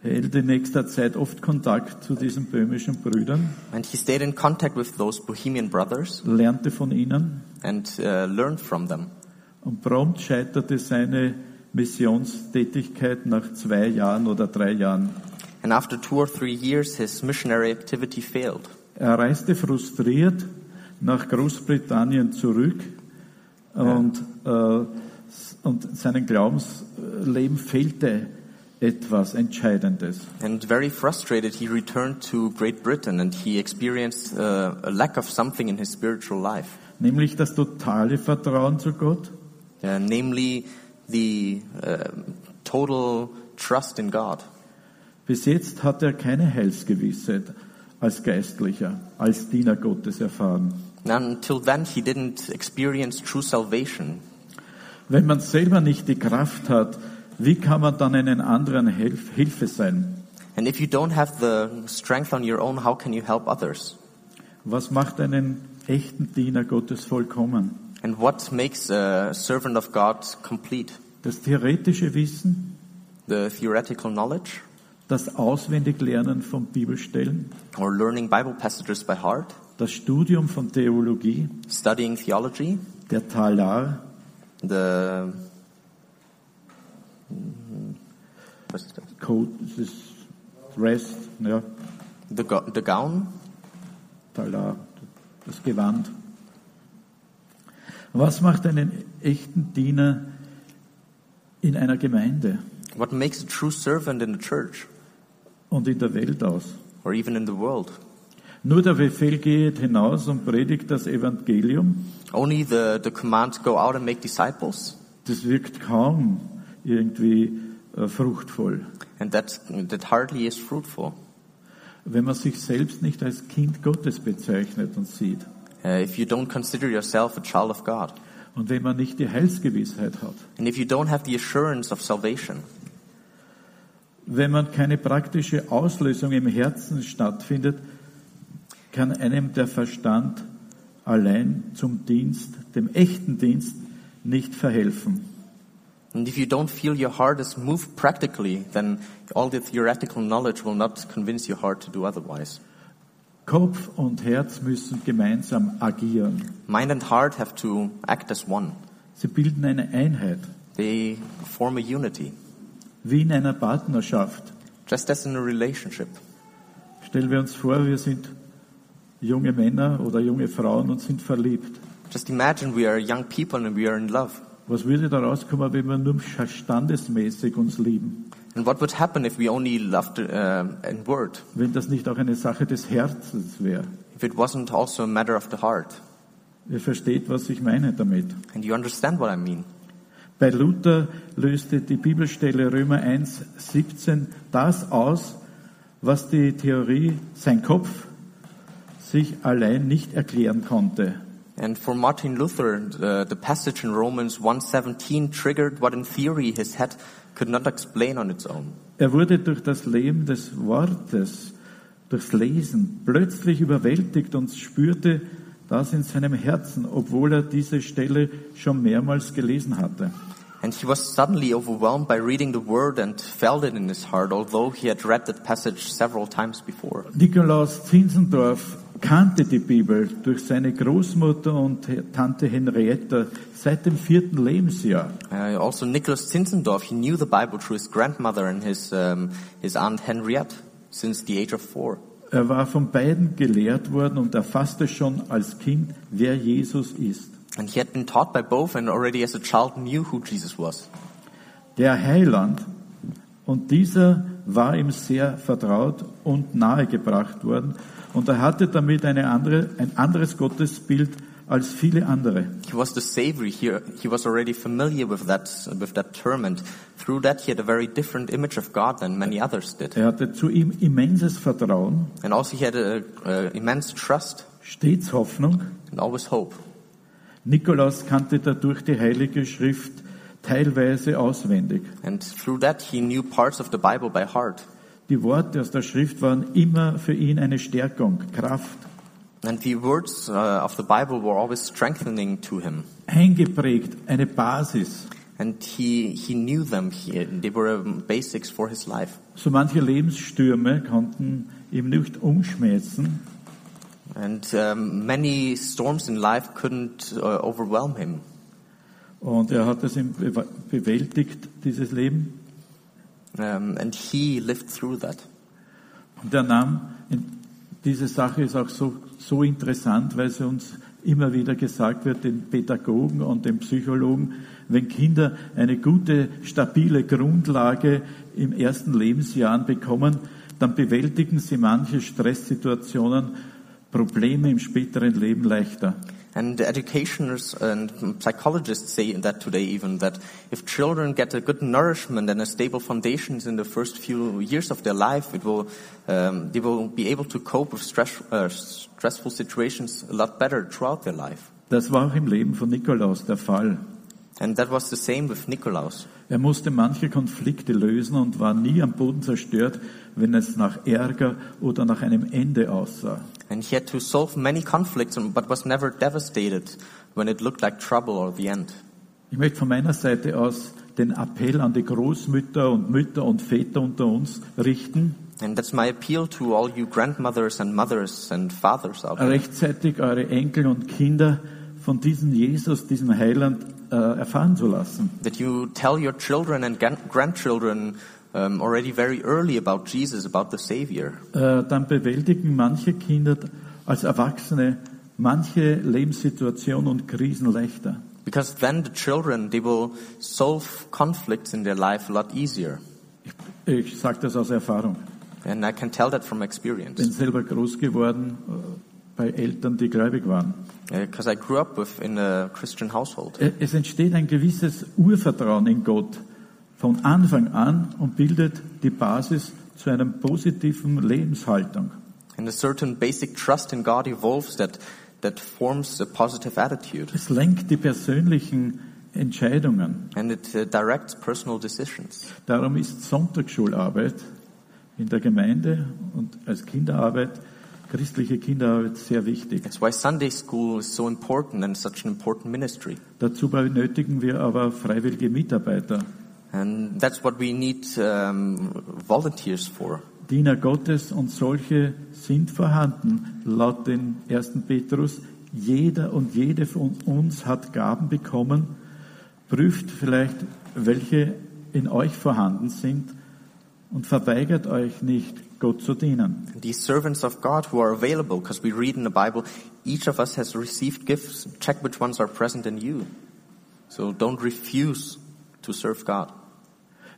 Er hielt in nächster Zeit oft Kontakt zu diesen böhmischen Brüdern, And he stayed in contact with those Bohemian brothers lernte von ihnen and uh, learned from them. und prompt scheiterte seine Missionstätigkeit nach zwei Jahren oder drei Jahren. And after two or three years, his missionary activity failed. Er reiste frustriert nach Großbritannien zurück und, äh, und seinem Glaubensleben fehlte etwas Entscheidendes. And very frustrated, he returned to Great Britain and he experienced uh, a lack of something in his spiritual life, Nämlich das totale Vertrauen zu Gott, uh, namely the uh, total trust in God. Bis jetzt hat er keine Heilsgewissheit als Geistlicher, als Diener Gottes erfahren. And until then, he didn't experience true salvation. Wenn man selber nicht die Kraft hat, wie kann man dann einen anderen Hilf Hilfe sein? And if you don't have the strength on your own, how can you help others? Was macht einen echten Diener Gottes vollkommen? And what makes a servant of God complete? Das theoretische Wissen, The theoretical knowledge das Auswendiglernen von Bibelstellen, or learning Bible passages by heart, das Studium von Theologie, studying theology, der Talar, the was is that? Code, das ist Rest, ja, The, go- the gown, Talar, das Gewand. Was macht einen echten Diener in einer Gemeinde what makes a true servant in the church und in der Welt aus? or even in the world? Nur der Befehl geht hinaus und predigt das Evangelium, Only the, the command go out and make disciples? das wirkt kaum irgendwie äh, fruchtvoll. And that, that hardly is fruitful. Wenn man sich selbst nicht als Kind Gottes bezeichnet und sieht Uh, if you don't consider yourself a child of God. und wenn man nicht die Heilsgewissheit hat, And if you don't have the assurance of salvation. Wenn man keine praktische Auslösung im Herzen stattfindet, kann einem der Verstand allein zum Dienst, dem echten Dienst, nicht verhelfen. And if you don't feel your heart is moved practically, then all the theoretical knowledge will not convince your heart to do otherwise. Kopf und Herz müssen gemeinsam agieren. Mind and heart have to act as one. Sie bilden eine Einheit, They form a unity, wie in einer Partnerschaft. just as in a relationship. Stellen wir uns vor, wir sind junge Männer oder junge Frauen und sind verliebt. Just imagine we are young people and we are in love. Was würde da rauskommen, wenn wir nur standesmäßig uns lieben? And what would happen if we only loved uh, in word? Wenn das nicht auch eine Sache des Herzens wäre? If it wasn't also a matter of the heart? Ihr versteht, was ich meine damit. And you understand what I mean? Bei Luther löste die Bibelstelle Römer 1, 17 das aus, was die Theorie, sein Kopf, sich allein nicht erklären konnte. And for Martin Luther, the, the passage in Romans 1.17 triggered what in theory his head could not explain on its own. Er wurde durch das Leben des Wortes durchs Lesen plötzlich überwältigt und spürte das in seinem Herzen, obwohl er diese Stelle schon mehrmals gelesen hatte. And he was suddenly overwhelmed by reading the word and felt it in his heart, although he had read that passage several times before. Nikolaus Zinzendorf kannte die Bibel durch seine Großmutter und Tante Henrietta seit dem vierten Lebensjahr. Uh, also, Nicholas Zinzendorf, he knew the Bible through his grandmother and his, um, his aunt Henriette since the age of four. Er war von beiden gelehrt worden und erfasste schon als Kind, wer Jesus ist. And he had been taught by both and already as a child knew who Jesus was. Der Heiland und dieser war ihm sehr vertraut und nahegebracht worden und er hatte damit eine andere, ein anderes Gottesbild als viele andere. He was the Savior. He, he was already familiar with that, with that term and through that he had a very different image of God than many others did. Er hatte zu ihm immenses Vertrauen, And also he had a, a immense trust stets Hoffnung. and always hope. Nikolaus kannte dadurch die Heilige Schrift teilweise auswendig. And through that he knew parts of the Bible by heart. Die Worte aus der Schrift waren immer für ihn eine Stärkung, Kraft, And the words uh, of the Bible were always strengthening to him. eingeprägt, eine Basis. And he, he knew them. He, they were basics for his life. So manche Lebensstürme konnten ihm nicht umschmelzen, And um, many storms in life couldn't uh, overwhelm him. und er hat es bewältigt, dieses Leben. Um, and he lived through that. Und er nahm, in, diese Sache ist auch so, so interessant, weil sie uns immer wieder gesagt wird, den Pädagogen und den Psychologen, wenn Kinder eine gute, stabile Grundlage im ersten Lebensjahr bekommen, dann bewältigen sie manche Stresssituationen, Probleme im späteren Leben leichter. And educators and psychologists say that today even that if children get a good nourishment and a stable foundations in the first few years of their life, it will um, they will be able to cope with stress, uh, stressful situations a lot better throughout their life. Das war im Leben von Nikolaus der Fall. And that was the same with Nikolaus. Er musste manche Konflikte lösen und war nie am Boden zerstört, wenn es nach Ärger oder nach einem Ende aussah. And he had to solve many conflicts, but was never devastated when it looked like trouble or the end. Ich möchte von meiner Seite aus den Appell an die Großmütter und Mütter und Väter unter uns richten, And that's my appeal to all you grandmothers and mothers and fathers out there. rechtzeitig eure Enkel und Kinder von diesem Jesus, diesem Heiland äh, erfahren zu lassen. That you tell your children and gran- grandchildren um, already very early about Jesus, about the Savior. Äh, dann bewältigen manche Kinder als Erwachsene manche Lebenssituationen und Krisen leichter. Because then the children, they will solve conflicts in their life a lot easier. Ich, ich sage das aus Erfahrung. And I can tell that from experience. Bin selber groß geworden bei Eltern, die gläubig waren. Because I grew up with, in a Christian household. Äh, Es entsteht ein gewisses Urvertrauen in Gott von Anfang an und bildet die Basis zu einer positiven Lebenshaltung. And a certain basic trust in God evolves that, that forms a positive attitude. Es lenkt die persönlichen Entscheidungen. And it uh, directs personal decisions. Darum ist Sonntagsschularbeit in der Gemeinde und als Kinderarbeit, christliche Kinderarbeit sehr wichtig. That's why Sunday school is so important and such an important ministry. Dazu benötigen wir aber freiwillige Mitarbeiter, And that's what we need um, volunteers for. Diener Gottes und solche sind vorhanden. Laut den 1. Petrus, jeder und jede von uns hat Gaben bekommen. Prüft vielleicht, welche in euch vorhanden sind und verweigert euch nicht, Gott zu dienen. These servants of God who are available, because we read in the Bible, each of us has received gifts. Check which ones are present in you. So don't refuse to serve God.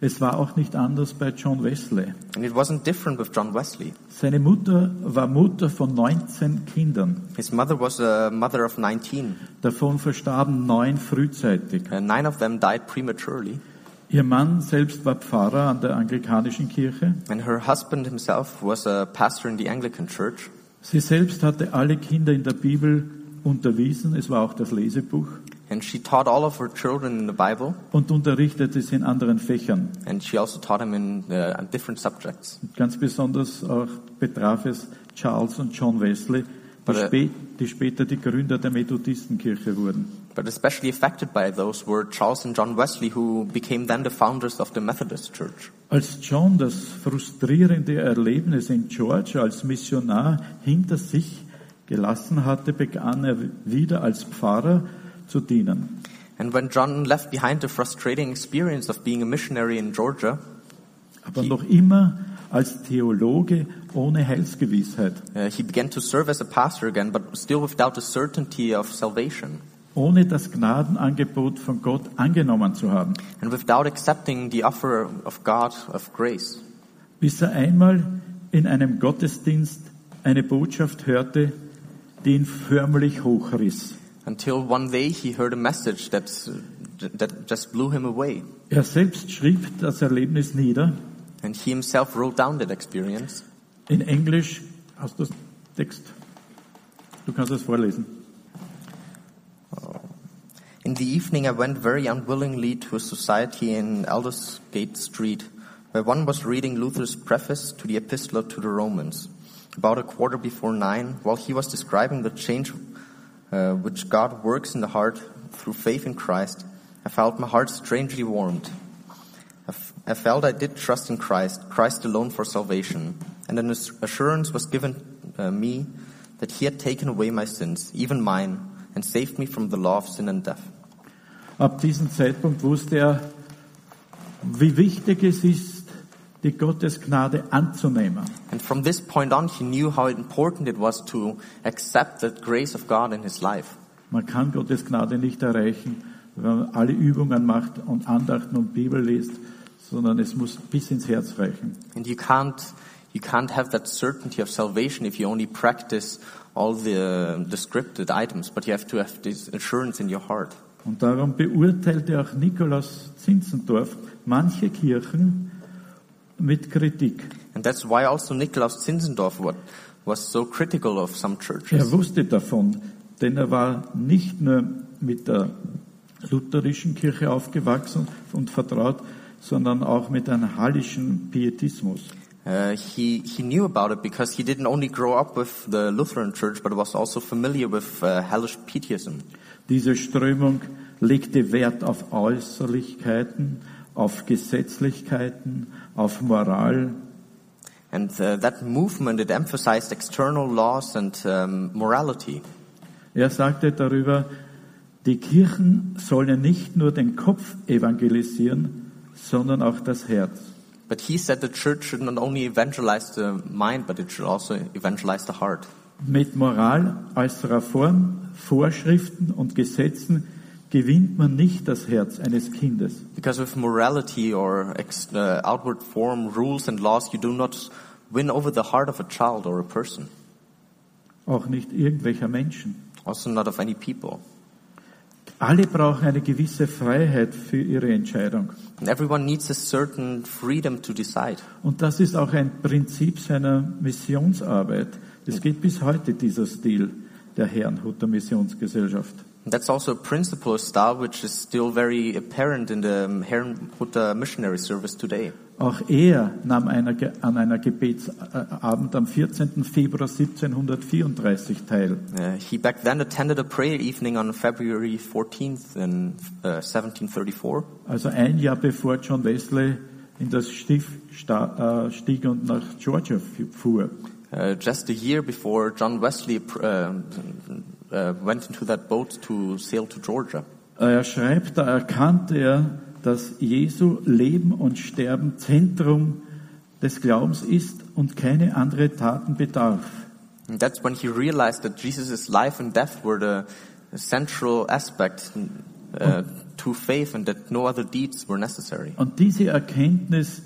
Es war auch nicht anders bei John Wesley. And it wasn't different with John Wesley. Seine Mutter war Mutter von 19 Kindern. His mother was a mother of 19. Davon verstarben neun frühzeitig. And nine of them died prematurely. Ihr Mann selbst war Pfarrer an der anglikanischen Kirche. And her husband himself was a pastor in the Anglican church. Sie selbst hatte alle Kinder in der Bibel unterwiesen. Es war auch das Lesebuch. And she taught all of her children in the Bible, und unterrichtete sie in anderen Fächern. and she also taught them in uh, different subjects. Ganz besonders auch betraf es Charles und John Wesley, die, Aber- spä die später die Gründer der Methodistenkirche wurden. But especially affected by those were Charles and John Wesley, who became then the founders of the Methodist Church. Als John das frustrierende Erlebnis in Georgia als Missionar hinter sich gelassen hatte, begann er wieder als Pfarrer zu dienen. And when John left behind the frustrating experience of being a missionary in Georgia, Aber noch immer als Theologe ohne Heilsgewissheit, uh, he began to serve as a pastor again, but still without the certainty of salvation, ohne das Gnadenangebot von Gott angenommen zu haben, and without accepting the offer of God of grace. bis er einmal in einem Gottesdienst eine Botschaft hörte, die ihn förmlich hochriss. Until one day he heard a message that, that just blew him away. Er selbst schrieb das Erlebnis nieder. And he himself wrote down that experience. In Englisch hast du das Text. Du kannst es vorlesen. In the evening, I went very unwillingly to a society in Aldersgate Street, where one was reading Luther's preface to the Epistle to the Romans. About a quarter before nine, while he was describing the change uh, which God works in the heart through faith in Christ, I felt my heart strangely warmed. I felt I did trust in Christ, Christ alone for salvation, and an ass- assurance was given uh, me that He had taken away my sins, even mine, and saved me from the law of sin and death. Ab diesem Zeitpunkt wusste er, wie wichtig es ist, die Gottesgnade anzunehmen. And from this point on, he knew how important it was to accept the grace of God in his life. Man kann Gottes Gnade nicht erreichen, wenn man alle Übungen macht und Andachten und Bibel liest, sondern es muss bis ins Herz reichen. And you can't, you can't have that certainty of salvation if you only practice all the, the scripted items, but you have to have this assurance in your heart. Und darum beurteilte auch Nikolaus Zinzendorf manche Kirchen mit Kritik. And that's why also Nikolaus Zinzendorf wa- was so critical of some Er churches. wusste davon, denn er war nicht nur mit der lutherischen Kirche aufgewachsen und vertraut, sondern auch mit einem hallischen Pietismus. Uh, he, he knew about it because he didn't only grow up with the Lutheran church, but was also familiar with uh, hellish pietism. Diese Strömung legte Wert auf Äußerlichkeiten, auf Gesetzlichkeiten, auf Moral. And uh, that movement, it emphasized external laws and um, morality. Er sagte darüber, die Kirchen sollen nicht nur den Kopf evangelisieren, sondern auch das Herz. But he said the church should not only evangelize the mind, but it should also evangelize the heart. Mit Moral als Reform, Vorschriften und Gesetzen gewinnt man nicht das Herz eines Kindes. Because with morality or uh, outward form, rules and laws, you do not win over the heart of a child or a person, Auch nicht irgendwelcher Menschen. also not of any people. Alle brauchen eine gewisse Freiheit für ihre Entscheidung. And everyone needs a certain freedom to decide. Und das ist auch ein Prinzip seiner Missionsarbeit. Es geht bis heute dieser Stil der Herrnhuter Missionsgesellschaft. That's also a principle, style which is still very apparent in the Herrnhuter missionary service today. Auch er nahm einer, an einer Gebetsabend am 14. Februar 1734 teil. Uh, he back then attended a prayer evening on February 14th in uh, 1734. Also ein Jahr bevor John Wesley in das Schiff sta- äh, stieg und nach Georgia fu- fuhr. Uh, just a year before John Wesley uh, went into that boat to sail to Georgia. Er schreibt, da erkannte er, dass Jesu Leben und Sterben Zentrum des Glaubens ist und keine andere Taten bedarf. And that's when he realized that Jesus' life and death were the central aspect uh, to faith and that no other deeds were necessary. Und diese Erkenntnis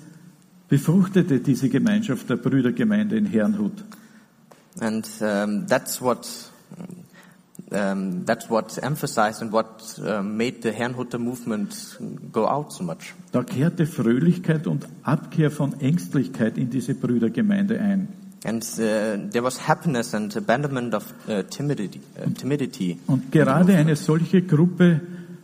befruchtete diese Gemeinschaft der Brüdergemeinde in Herrnhut. And um, that's what um, that's what emphasized and what uh, made the Herrnhuter movement go out so much. Da kehrte Fröhlichkeit und Abkehr von Ängstlichkeit in diese Brüdergemeinde ein. And uh, there was happiness and abandonment of uh, timidity. Uh, timidity. Und gerade eine solche Gruppe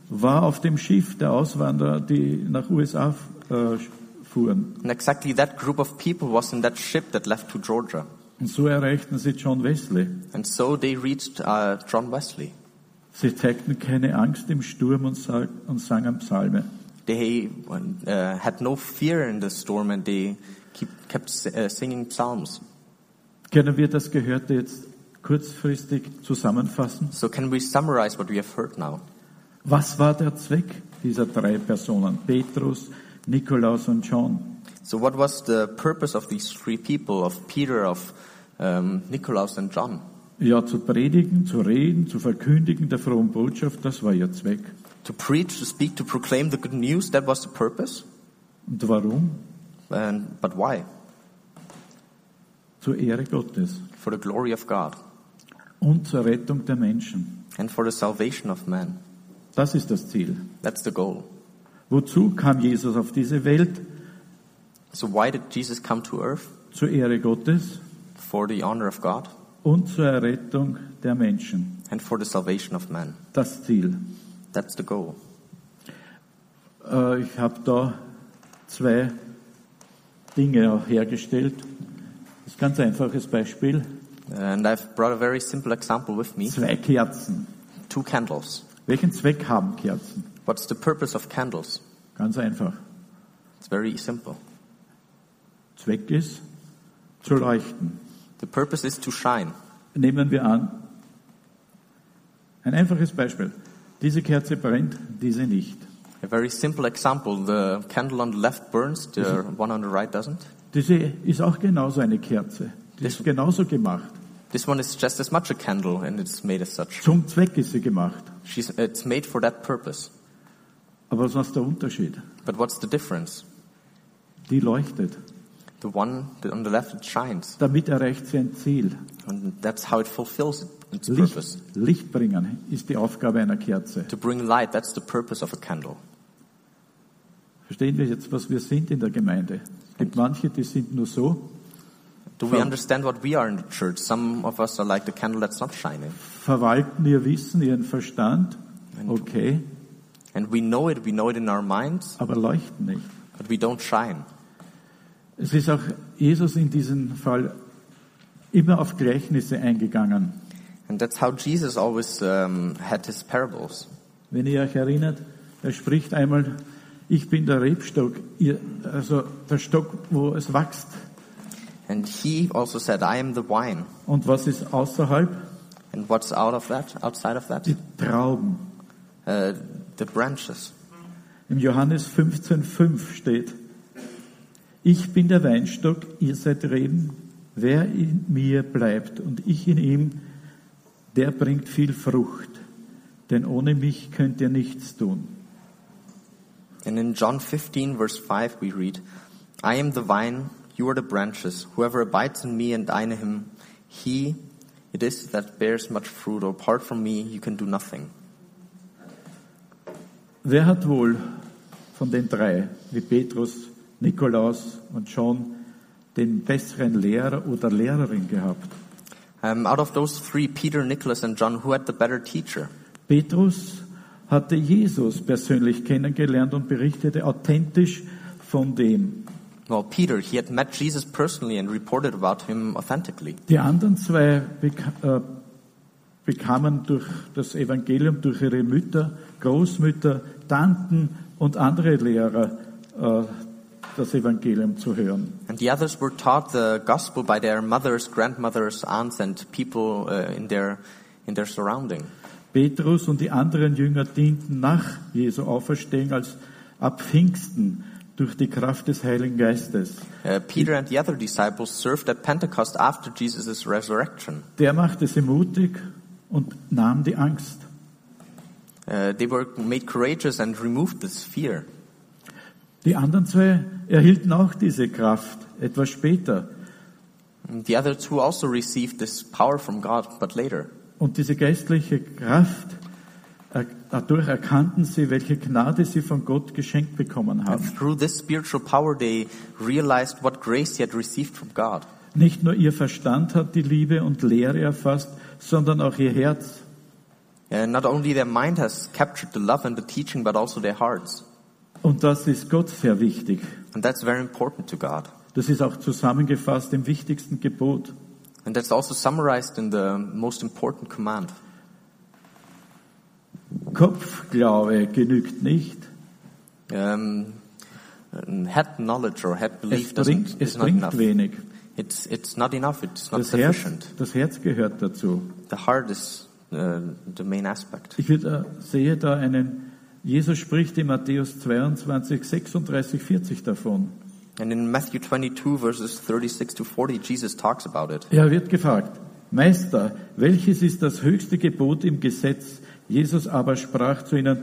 war auf dem Schiff der Auswanderer, die nach USA äh, fuhren. And exactly that group of people was in that ship that left to Georgia. Und so erreichten sie John Wesley. And so they reached uh, John Wesley. Sie zeigten keine Angst im Sturm und, sag, und sangen Psalme. They uh, had no fear in the storm and they keep, kept uh, singing psalms. Können wir das Gehörte jetzt kurzfristig zusammenfassen? So can we summarize what we have heard now? Was war der Zweck dieser drei Personen? Petrus, Nikolaus und John. So what was the purpose of these three people, of Peter, of um, Nikolaus and John? Ja, zu predigen, zu reden, zu verkündigen der frohen Botschaft, das war ihr Zweck. To preach, to speak, to proclaim the good news, that was the purpose. Und warum? And, but why? Zur Ehre Gottes For the glory of God und zur Rettung der Menschen. and for the salvation of man. Das ist das Ziel. That's the goal. Wozu kam Jesus auf diese Welt? So why did Jesus come to earth? Zur Ehre Gottes For the honor of God und zur Errettung der Menschen. and for the salvation of man. Das Ziel. That's the goal. Äh, ich habe da zwei Dinge auch hergestellt. Das ist ein ganz einfaches Beispiel. And I've brought a very simple example with me. Zwei Kerzen. Two candles. Welchen Zweck haben Kerzen? What's the purpose of candles? Ganz einfach. It's very simple. Zweck ist zu leuchten. The purpose is to shine. Nehmen wir an, ein einfaches Beispiel. Diese Kerze brennt, diese nicht. A very simple example. The candle on the left burns, the one on the right doesn't. Diese ist auch genauso eine Kerze. Die ist genauso gemacht. This one is just as much a candle and it's made as such. Zum Zweck ist sie gemacht. She's, it's made for that purpose. Aber was ist der Unterschied? But what's the difference? Die leuchtet. The one that on the left shines, Damit erreicht sie ein Ziel. and that's how it fulfills its Licht, purpose. Licht bringen ist die Aufgabe einer Kerze. To bring light, that's the purpose of a candle. Verstehen wir jetzt, was wir sind in der Gemeinde? Es gibt manche, die sind nur so, Do we understand what we are in the church? Some of us are like the candle that's not shining. verwalten ihr Wissen, ihren Verstand, okay, And we know it, we know it in our minds, aber leuchten nicht. but we don't shine. Es ist auch Jesus in diesem Fall immer auf Gleichnisse eingegangen. And that's how Jesus always um, had his parables. Wenn ihr euch erinnert, er spricht einmal, ich bin der Rebstock, ihr, also der Stock, wo es wächst. And he also said, I am the wine. Und was ist außerhalb? And what's out of that, outside of that? Die Trauben. Uh, the branches. Im Johannes 15,5 steht, ich bin der Weinstock, ihr seid Reben, wer in mir bleibt und ich in ihm, der bringt viel Frucht, denn ohne mich könnt ihr nichts tun. And in John 15 verse 5 we read, I am the vine, you are the branches. Whoever abides in me and I in him, he it is that bears much fruit. Or apart from me, you can do nothing. Wer hat wohl von den drei, wie Petrus, Nikolaus und John, den besseren Lehrer oder Lehrerin gehabt? Um, out of those three, Peter, Nicholas, and John, who had the better teacher? Petrus hatte Jesus persönlich kennengelernt und berichtete authentisch von dem. Well, Peter, he had met Jesus personally and reported about him authentically. Die anderen zwei beka äh, bekamen durch das Evangelium, durch ihre Mütter, Großmütter, Tanten und andere Lehrer äh, das Evangelium zu hören. And the others were taught the gospel by their mothers, grandmothers, aunts, and people uh, in their in their surrounding. Petrus und die anderen Jünger dienten nach Jesu Auferstehung als ab Pfingsten durch die Kraft des Heiligen Geistes. Uh, Peter and the other disciples served at Pentecost after Jesus' resurrection. Der machte sie mutig und nahm die Angst. Uh, they were made courageous and removed this fear. Die anderen zwei erhielten auch diese Kraft etwas später. And The other two also received this power from God, but later. Und diese geistliche Kraft, dadurch erkannten sie, welche Gnade sie von Gott geschenkt bekommen And haben. through this spiritual power, they realized what grace they had received from God. Nicht nur ihr Verstand hat die Liebe und Lehre erfasst, sondern auch ihr Herz. And not only their mind has captured the love and the teaching, but also their hearts. Und das ist Gott sehr wichtig. And that's very important to God. Das ist auch zusammengefasst im wichtigsten Gebot. And that's also summarized in the most important command. Kopfglaube genügt nicht. Um, head knowledge or head belief Es bringt, es not bringt enough. wenig. It's, it's not enough. It's not Das Herz, sufficient. das Herz gehört dazu. The heart is uh, the main aspect. Ich würde, äh, sehe da einen, Jesus spricht in Matthäus 22, 36, 40 davon. And in Matthew 22 verses 36 to 40, Jesus talks about it. Er wird gefragt, Meister, welches ist das höchste Gebot im Gesetz? Jesus aber sprach zu ihnen,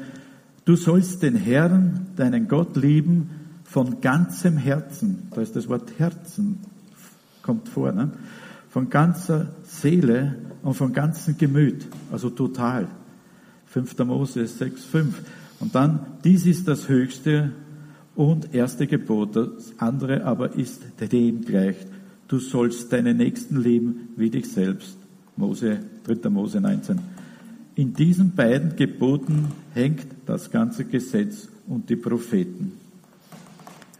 du sollst den Herrn, deinen Gott lieben, von ganzem Herzen. Da ist das Wort Herzen, kommt vor, ne? Von ganzer Seele und von ganzem Gemüt, also total. 5. Mose 6, 5. Und dann, dies ist das höchste und erste Gebot, das andere aber ist dem gleich. Du sollst deinen Nächsten lieben wie dich selbst. Mose, 3. Mose 19. In diesen beiden Geboten hängt das ganze Gesetz und die Propheten.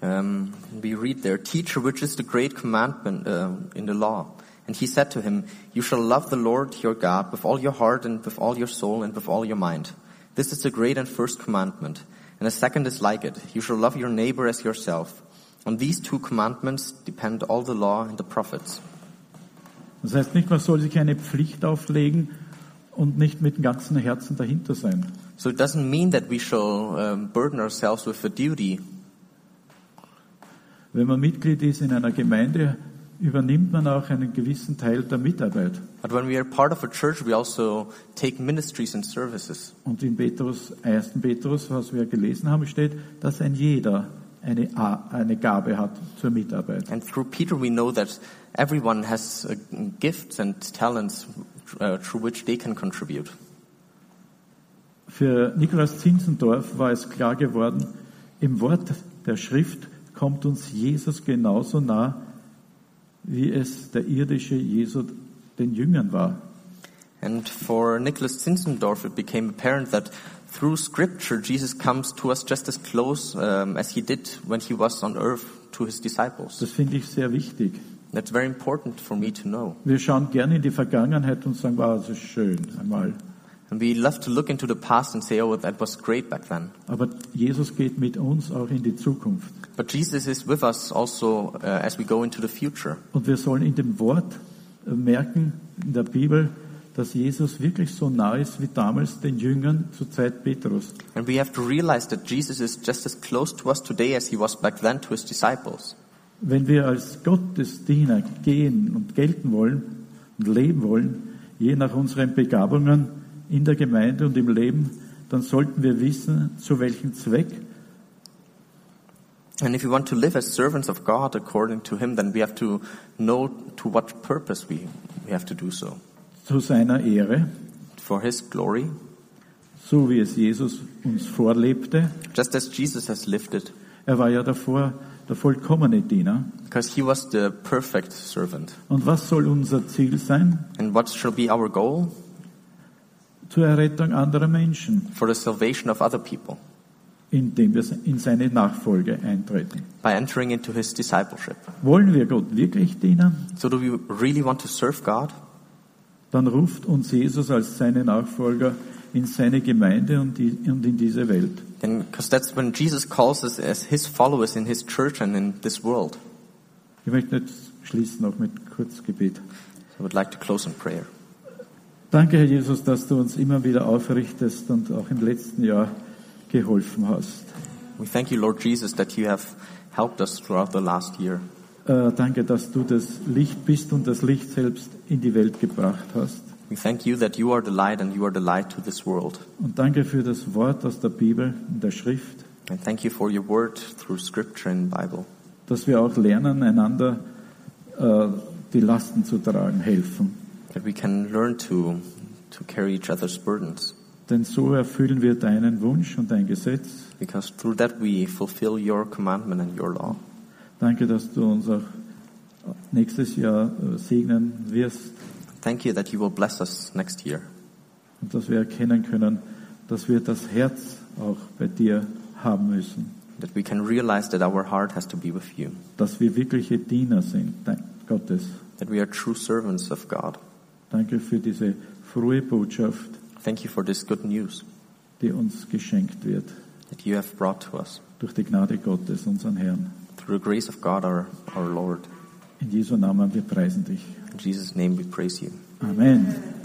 Um, we read there, Teacher, which is the great commandment uh, in the law? And he said to him, You shall love the Lord your God with all your heart and with all your soul and with all your mind. This is the great and first commandment. And the second is like it. You shall love your neighbor as yourself. On these two commandments depend all the law and the prophets. Das heißt nicht, man soll sich eine Pflicht auflegen und nicht mit dem ganzen Herzen dahinter sein. So it doesn't mean that we shall um, burden ourselves with a duty. Wenn man Mitglied ist in einer Gemeinde, übernimmt man auch einen gewissen Teil der Mitarbeit. But when we are part of a church, we also take ministries and services. Und in Petrus, 1. Petrus, was wir gelesen haben, steht, dass ein jeder eine, eine Gabe hat zur Mitarbeit. And through Peter, we know that everyone has uh, gifts and talents uh, through which they can contribute. Für Nikolaus Zinzendorf war es klar geworden, im Wort der Schrift kommt uns Jesus genauso nah, wie es der irdische Jesu den Jüngern war. And for Nicholas Zinzendorf, it became apparent that through Scripture, Jesus comes to us just as close um, as he did when he was on earth to his disciples. Das finde ich sehr wichtig. That's very important for me to know. Wir schauen gerne in die Vergangenheit und sagen, wow, das ist schön, einmal. And we love to look into the past and say, oh, that was great back then. Aber Jesus geht mit uns auch in die Zukunft. But Jesus is with us also uh, as we go into the future. Und wir sollen in dem Wort äh, merken, in der Bibel, dass Jesus wirklich so nah ist wie damals den Jüngern zur Zeit Petrus. And we have to realize that Jesus is just as close to us today as he was back then to his disciples. Wenn wir als Gottesdiener gehen und gelten wollen und leben wollen, je nach unseren Begabungen in der Gemeinde und im Leben, dann sollten wir wissen, zu welchem Zweck And if we want to live as servants of God according to him, then we have to know to what purpose we, we have to do so. zu seiner Ehre, For his glory, so wie es Jesus uns vorlebte. just as Jesus has lived it, Er war ja davor der vollkommene Diener. because he was the perfect servant. Und was soll unser Ziel sein? And what shall be our goal? Zur Errettung anderer Menschen, For the salvation of other people, indem wir in seine Nachfolge eintreten. by entering into his discipleship. Wollen wir Gott wirklich dienen? So do we really want to serve God? Dann ruft uns Jesus als seine Nachfolger in seine Gemeinde und in diese Welt. Because that's when Jesus calls us as his followers in his church and in this world. Ich möchte jetzt schließen noch mit Kurzgebet. I would like to close in prayer. Danke, Herr Jesus, dass du uns immer wieder aufrichtest und auch im letzten Jahr geholfen hast. We thank you, Lord Jesus, that you have helped us throughout the last year. Äh, danke, dass du das Licht bist und das Licht selbst in die Welt gebracht hast. We thank you that you are the light and you are the light to this world. Und danke für das Wort aus der Bibel, in der Schrift, And thank you for your word through scripture and Bible. dass wir auch lernen, einander äh, die Lasten zu tragen, helfen. That we can learn to, to carry each other's burdens. Denn so erfüllen wir deinen Wunsch und dein Gesetz. Because through that we fulfill your commandment and your law. Danke, dass du uns auch nächstes Jahr äh, segnen wirst. Thank you that you will bless us next year. Und dass wir erkennen können, dass wir das Herz auch bei dir haben müssen. That we can realize that our heart has to be with you. Dass wir wirkliche Diener sind Dank Gottes. That we are true servants of God. Danke für diese frohe Botschaft, Thank you for this good news die uns geschenkt wird. that you have brought to us. Durch die Gnade Gottes, unseren Herrn. Through the grace of God our, our Lord. In Jesu Namen, wir preisen dich. In Jesus' name we praise you. Amen.